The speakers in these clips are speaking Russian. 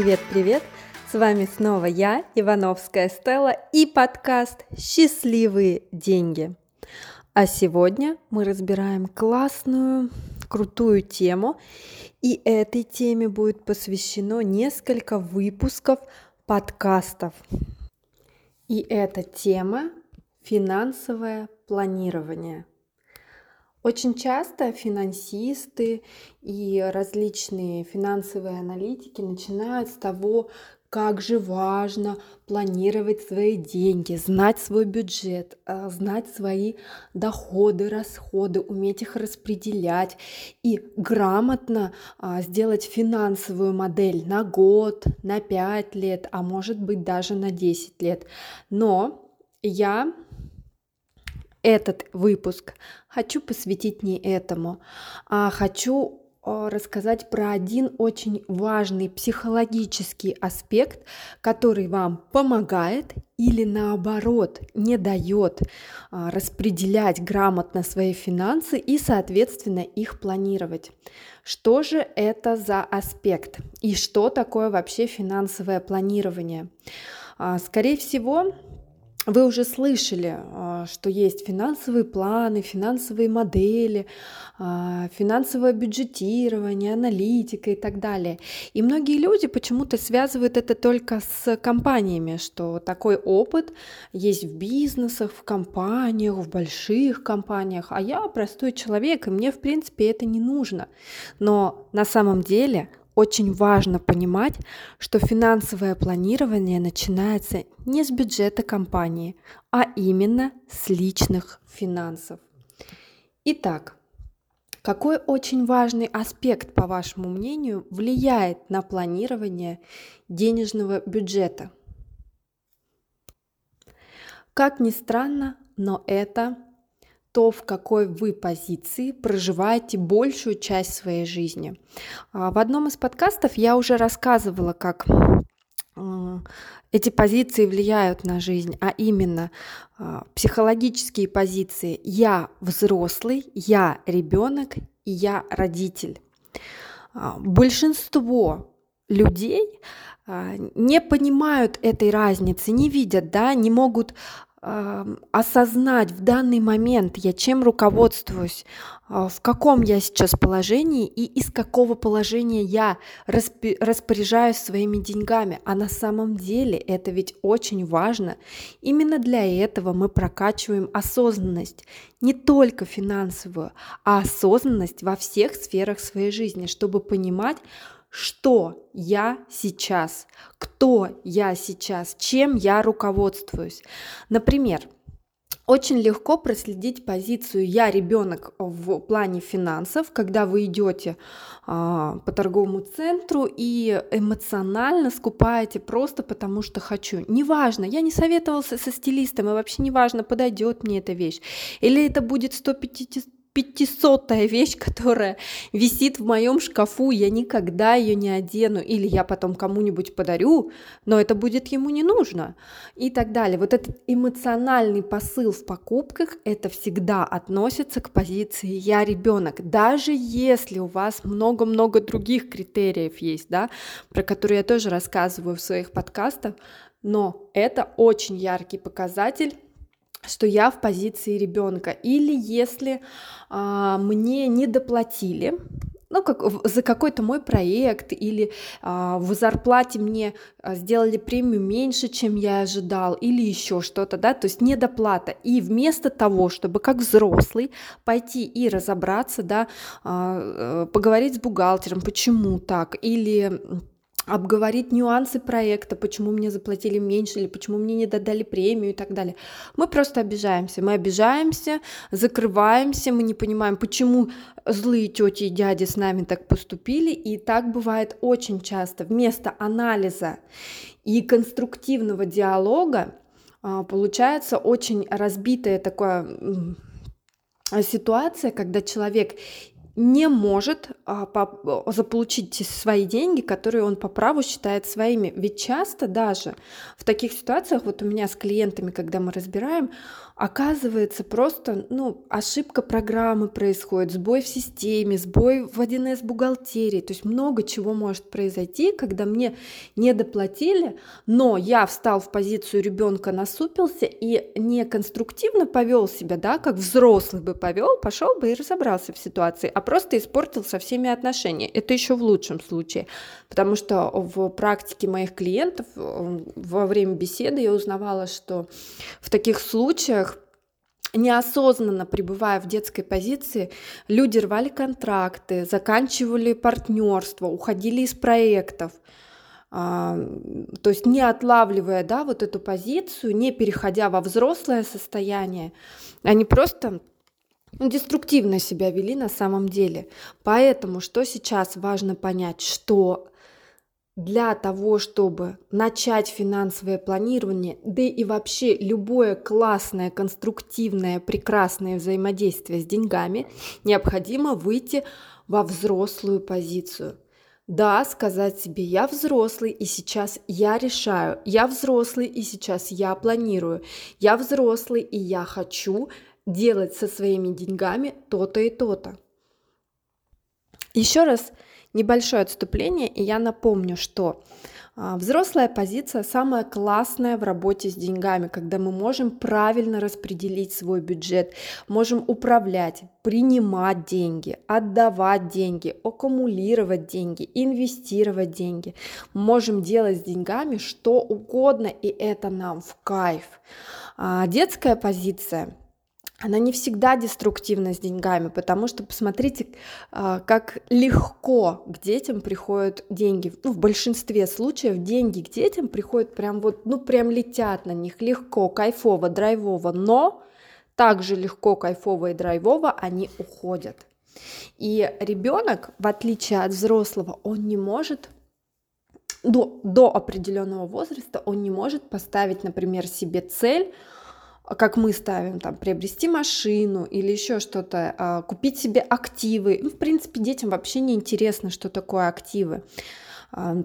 Привет-привет! С вами снова я, Ивановская Стелла, и подкаст «Счастливые деньги». А сегодня мы разбираем классную, крутую тему, и этой теме будет посвящено несколько выпусков подкастов. И эта тема – финансовое планирование – очень часто финансисты и различные финансовые аналитики начинают с того, как же важно планировать свои деньги, знать свой бюджет, а, знать свои доходы, расходы, уметь их распределять и грамотно а, сделать финансовую модель на год, на 5 лет, а может быть даже на 10 лет. Но я этот выпуск хочу посвятить не этому, а хочу рассказать про один очень важный психологический аспект, который вам помогает или наоборот не дает а, распределять грамотно свои финансы и, соответственно, их планировать. Что же это за аспект и что такое вообще финансовое планирование? А, скорее всего, вы уже слышали, а, что есть финансовые планы, финансовые модели, а, финансовое бюджетирование, аналитика и так далее. И многие люди почему-то связывают это только с компаниями, что такой опыт есть в бизнесах, в компаниях, в больших компаниях, а я простой человек, и мне, в принципе, это не нужно. Но на самом деле очень важно понимать, что финансовое планирование начинается не с бюджета компании, а именно с личных финансов. Итак, какой очень важный аспект, по вашему мнению, влияет на планирование денежного бюджета? Как ни странно, но это то, в какой вы позиции проживаете большую часть своей жизни. А, в одном из подкастов я уже рассказывала, как а, эти позиции влияют на жизнь, а именно а, психологические позиции «я взрослый», «я ребенок» и «я родитель». Большинство людей не понимают этой разницы, не видят, да, не могут осознать в данный момент я чем руководствуюсь, а, в каком я сейчас положении и из какого положения я распоряжаюсь своими деньгами. А на самом деле это ведь очень важно. Именно для этого мы прокачиваем осознанность, не только финансовую, а осознанность во всех сферах своей жизни, чтобы понимать, что я сейчас, кто я сейчас, чем я руководствуюсь. Например, очень легко проследить позицию «я ребенок» в плане финансов, когда вы идете а, по торговому центру и эмоционально скупаете просто потому, что хочу. Неважно, я не советовался со стилистом, и вообще неважно, подойдет мне эта вещь. Или это будет 150 пятисотая вещь, которая висит в моем шкафу, я никогда ее не одену, или я потом кому-нибудь подарю, но это будет ему не нужно, и так далее. Вот этот эмоциональный посыл в покупках, это всегда относится к позиции «я ребенок», даже если у вас много-много других критериев есть, да, про которые я тоже рассказываю в своих подкастах, но это очень яркий показатель что я в позиции ребенка. Или если а, мне не доплатили, ну, как за какой-то мой проект, или а, в зарплате мне а, сделали премию меньше, чем я ожидал, или еще что-то, да, то есть недоплата. И вместо того, чтобы как взрослый пойти и разобраться, да, а, э, поговорить с бухгалтером, почему так, или обговорить нюансы проекта, почему мне заплатили меньше или почему мне не додали премию и так далее. Мы просто обижаемся. Мы обижаемся, закрываемся, мы не понимаем, почему злые тети и дяди с нами так поступили. И так бывает очень часто. Вместо анализа и конструктивного диалога а, получается очень разбитая такая ситуация, когда человек не может а, по, заполучить свои деньги, которые он по праву считает своими. Ведь часто даже в таких ситуациях, вот у меня с клиентами, когда мы разбираем, оказывается просто ну, ошибка программы происходит, сбой в системе, сбой в 1С бухгалтерии. То есть много чего может произойти, когда мне не доплатили, но я встал в позицию ребенка, насупился и не конструктивно повел себя, да, как взрослый бы повел, пошел бы и разобрался в ситуации, а просто испортил со всеми отношения. Это еще в лучшем случае, потому что в практике моих клиентов во время беседы я узнавала, что в таких случаях неосознанно пребывая в детской позиции, люди рвали контракты, заканчивали партнерство, уходили из проектов, а, то есть не отлавливая да, вот эту позицию, не переходя во взрослое состояние, они просто деструктивно себя вели на самом деле. Поэтому что сейчас важно понять, что для того, чтобы начать финансовое планирование, да и вообще любое классное, конструктивное, прекрасное взаимодействие с деньгами, необходимо выйти во взрослую позицию. Да, сказать себе, я взрослый, и сейчас я решаю, я взрослый, и сейчас я планирую, я взрослый, и я хочу делать со своими деньгами то-то и то-то. Еще раз небольшое отступление, и я напомню, что а, Взрослая позиция самая классная в работе с деньгами, когда мы можем правильно распределить свой бюджет, можем управлять, принимать деньги, отдавать деньги, аккумулировать деньги, инвестировать деньги. Можем делать с деньгами что угодно, и это нам в кайф. А детская позиция она не всегда деструктивна с деньгами, потому что посмотрите, а, как легко к детям приходят деньги. Ну, в большинстве случаев деньги к детям приходят прям вот, ну, прям летят на них легко, кайфово, драйвово, но также легко, кайфово и драйвово они уходят. И ребенок, в отличие от взрослого, он не может до, до определенного возраста, он не может поставить, например, себе цель как мы ставим, там, приобрести машину или еще что-то, а, купить себе активы. Ну, в принципе, детям вообще не интересно, что такое активы а,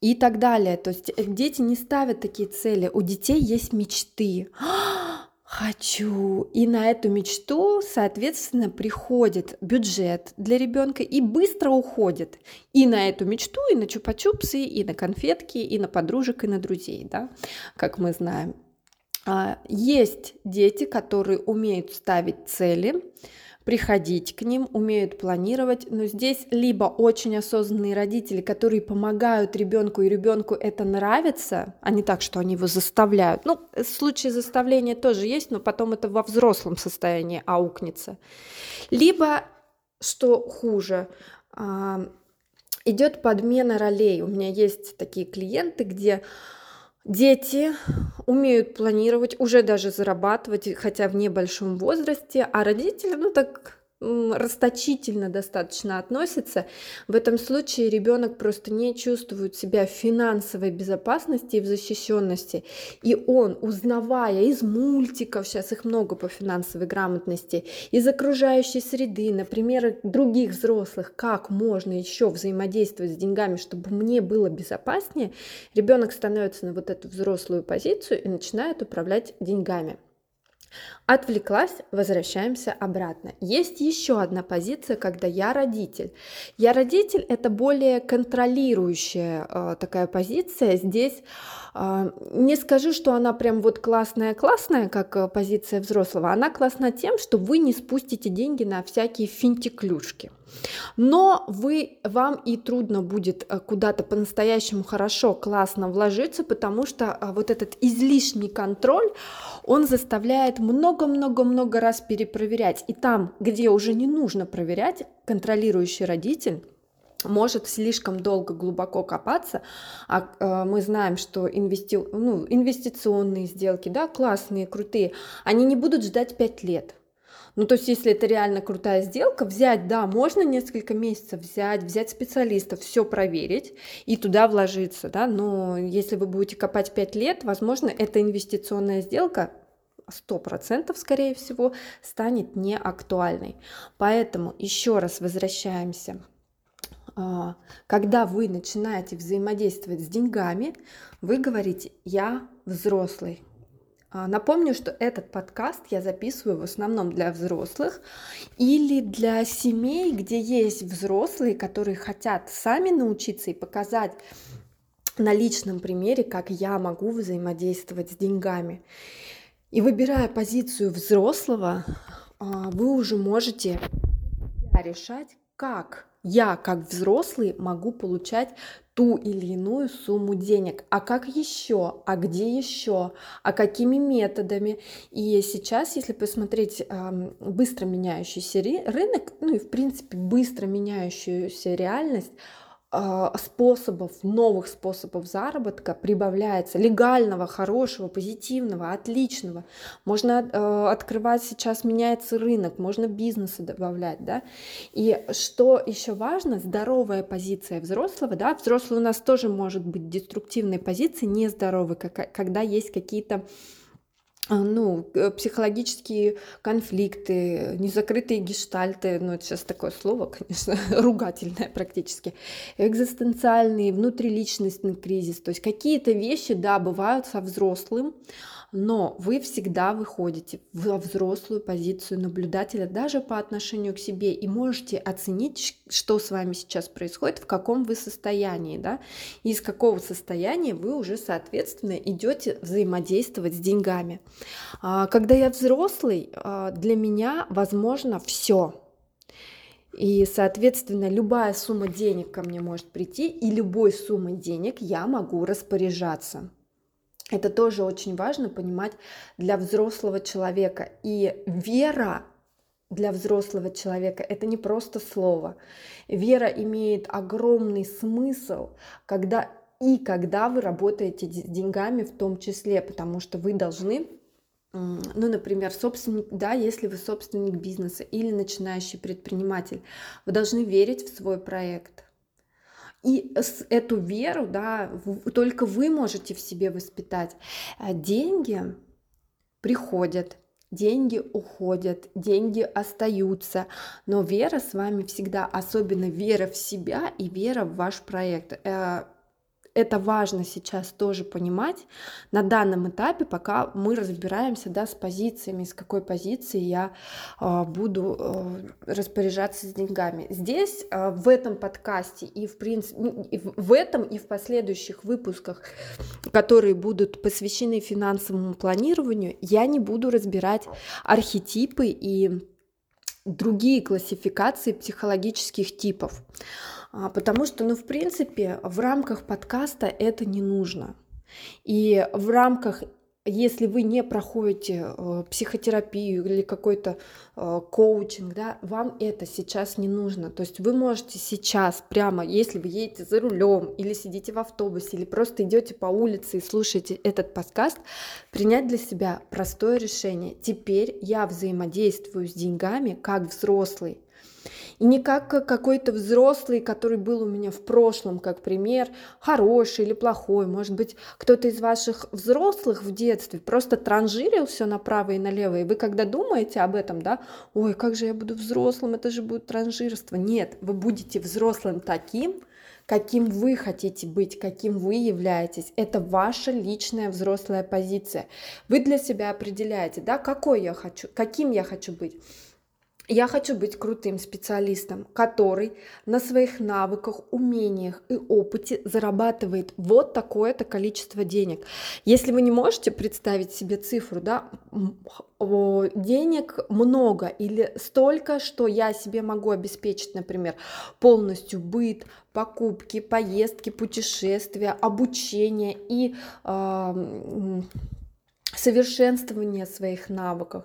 и так далее. То есть э, дети не ставят такие цели. У детей есть мечты. Хочу. И на эту мечту, соответственно, приходит бюджет для ребенка и быстро уходит. И на эту мечту, и на чупа-чупсы, и на конфетки, и на подружек, и на друзей, да, как мы знаем. А, есть дети, которые умеют ставить цели, приходить к ним, умеют планировать, но здесь либо очень осознанные родители, которые помогают ребенку, и ребенку это нравится, а не так, что они его заставляют. Ну, случаи заставления тоже есть, но потом это во взрослом состоянии аукнется. Либо, что хуже, а, идет подмена ролей. У меня есть такие клиенты, где Дети умеют планировать, уже даже зарабатывать, хотя в небольшом возрасте, а родители, ну так расточительно достаточно относится, в этом случае ребенок просто не чувствует себя в финансовой безопасности и в защищенности. И он, узнавая из мультиков, сейчас их много по финансовой грамотности, из окружающей среды, например, других взрослых, как можно еще взаимодействовать с деньгами, чтобы мне было безопаснее, ребенок становится на вот эту взрослую позицию и начинает управлять деньгами. Отвлеклась, возвращаемся обратно. Есть еще одна позиция, когда я родитель. Я родитель это более контролирующая э, такая позиция. Здесь не скажу, что она прям вот классная-классная, как э, позиция взрослого. Она классна тем, что вы не спустите деньги на всякие финтиклюшки. Но вы, вам и трудно будет э, куда-то по-настоящему хорошо, классно вложиться, потому что а, вот этот излишний контроль, он заставляет много-много-много раз перепроверять. И там, где уже не нужно проверять, контролирующий родитель может слишком долго глубоко копаться, а э, мы знаем, что инвести... ну, инвестиционные сделки, да, классные, крутые, они не будут ждать 5 лет. Ну, то есть, если это реально крутая сделка, взять, да, можно несколько месяцев взять, взять специалистов, все проверить и туда вложиться, да, но если вы будете копать 5 лет, возможно, эта инвестиционная сделка 100% скорее всего станет неактуальной. Поэтому еще раз возвращаемся когда вы начинаете взаимодействовать с деньгами, вы говорите «я взрослый». А, напомню, что этот подкаст я записываю в основном для взрослых или для семей, где есть взрослые, которые хотят сами научиться и показать на личном примере, как я могу взаимодействовать с деньгами. И выбирая позицию взрослого, а, вы уже можете решать, как я, как взрослый, могу получать ту или иную сумму денег. А как еще? А где еще? А какими методами? И сейчас, если посмотреть быстро меняющийся рынок, ну и в принципе быстро меняющуюся реальность, способов, новых способов заработка прибавляется, легального, хорошего, позитивного, отличного. Можно э, открывать сейчас, меняется рынок, можно бизнесы добавлять, да. И что еще важно, здоровая позиция взрослого, да, взрослый у нас тоже может быть деструктивной позиции, нездоровой, когда есть какие-то а, ну, психологические конфликты, незакрытые гештальты, ну, это сейчас такое слово, конечно, ругательное практически, экзистенциальный, внутриличностный кризис, то есть какие-то вещи, да, бывают со взрослым, но вы всегда выходите в взрослую позицию наблюдателя даже по отношению к себе и можете оценить, что с вами сейчас происходит, в каком вы состоянии, да, и из какого состояния вы уже, соответственно, идете взаимодействовать с деньгами. А, когда я взрослый, а, для меня возможно все. И, соответственно, любая сумма денег ко мне может прийти, и любой суммой денег я могу распоряжаться. Это тоже очень важно понимать для взрослого человека. И вера для взрослого человека это не просто слово. Вера имеет огромный смысл, когда и когда вы работаете с деньгами в том числе, потому что вы должны ну, например, собственник, да, если вы собственник бизнеса или начинающий предприниматель, вы должны верить в свой проект. И эту веру, да, только вы можете в себе воспитать. А деньги приходят, деньги уходят, деньги остаются, но вера с вами всегда, особенно вера в себя и вера в ваш проект. Это важно сейчас тоже понимать на данном этапе, пока мы разбираемся да, с позициями, с какой позиции я э, буду э, распоряжаться с деньгами. Здесь, э, в этом подкасте и в принципе, и в этом и в последующих выпусках, которые будут посвящены финансовому планированию, я не буду разбирать архетипы и другие классификации психологических типов. А, потому что, ну, в принципе, в рамках подкаста это не нужно. И в рамках если вы не проходите э, психотерапию или какой-то э, коучинг, да, вам это сейчас не нужно. То есть вы можете сейчас прямо, если вы едете за рулем или сидите в автобусе или просто идете по улице и слушаете этот подкаст, принять для себя простое решение. Теперь я взаимодействую с деньгами как взрослый. И не как какой-то взрослый, который был у меня в прошлом, как пример, хороший или плохой. Может быть, кто-то из ваших взрослых в детстве просто транжирил все направо и налево. И вы когда думаете об этом, да, ой, как же я буду взрослым, это же будет транжирство. Нет, вы будете взрослым таким, каким вы хотите быть, каким вы являетесь. Это ваша личная взрослая позиция. Вы для себя определяете, да, какой я хочу, каким я хочу быть. Я хочу быть крутым специалистом, который на своих навыках, умениях и опыте зарабатывает вот такое-то количество денег. Если вы не можете представить себе цифру, да, денег много или столько, что я себе могу обеспечить, например, полностью быт, покупки, поездки, путешествия, обучение и э, совершенствование своих навыков.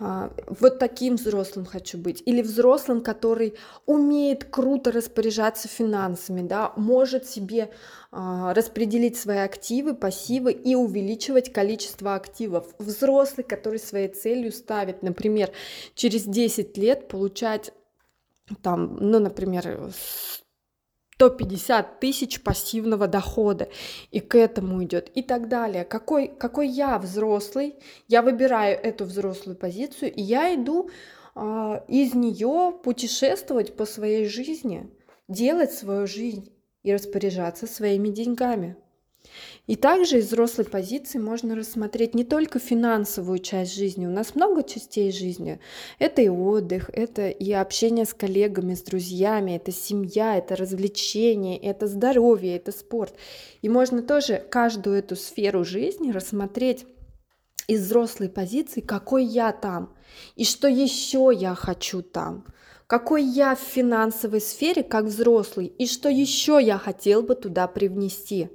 А, вот таким взрослым хочу быть. Или взрослым, который умеет круто распоряжаться финансами, да, может себе а, распределить свои активы, пассивы и увеличивать количество активов. Взрослый, который своей целью ставит, например, через 10 лет получать там, ну, например, 150 тысяч пассивного дохода, и к этому идет, и так далее. Какой, какой я взрослый, я выбираю эту взрослую позицию, и я иду э, из нее путешествовать по своей жизни, делать свою жизнь и распоряжаться своими деньгами. И также из взрослой позиции можно рассмотреть не только финансовую часть жизни. У нас много частей жизни. Это и отдых, это и общение с коллегами, с друзьями, это семья, это развлечение, это здоровье, это спорт. И можно тоже каждую эту сферу жизни рассмотреть из взрослой позиции, какой я там, и что еще я хочу там какой я в финансовой сфере как взрослый и что еще я хотел бы туда привнести.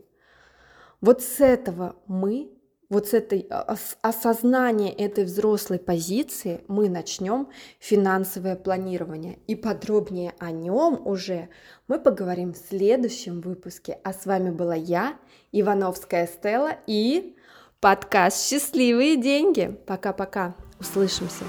Вот с этого мы, вот с этой а, осознания этой взрослой позиции мы начнем финансовое планирование. И подробнее о нем уже мы поговорим в следующем выпуске. А с вами была я, Ивановская Стелла и подкаст «Счастливые деньги». Пока-пока. Услышимся.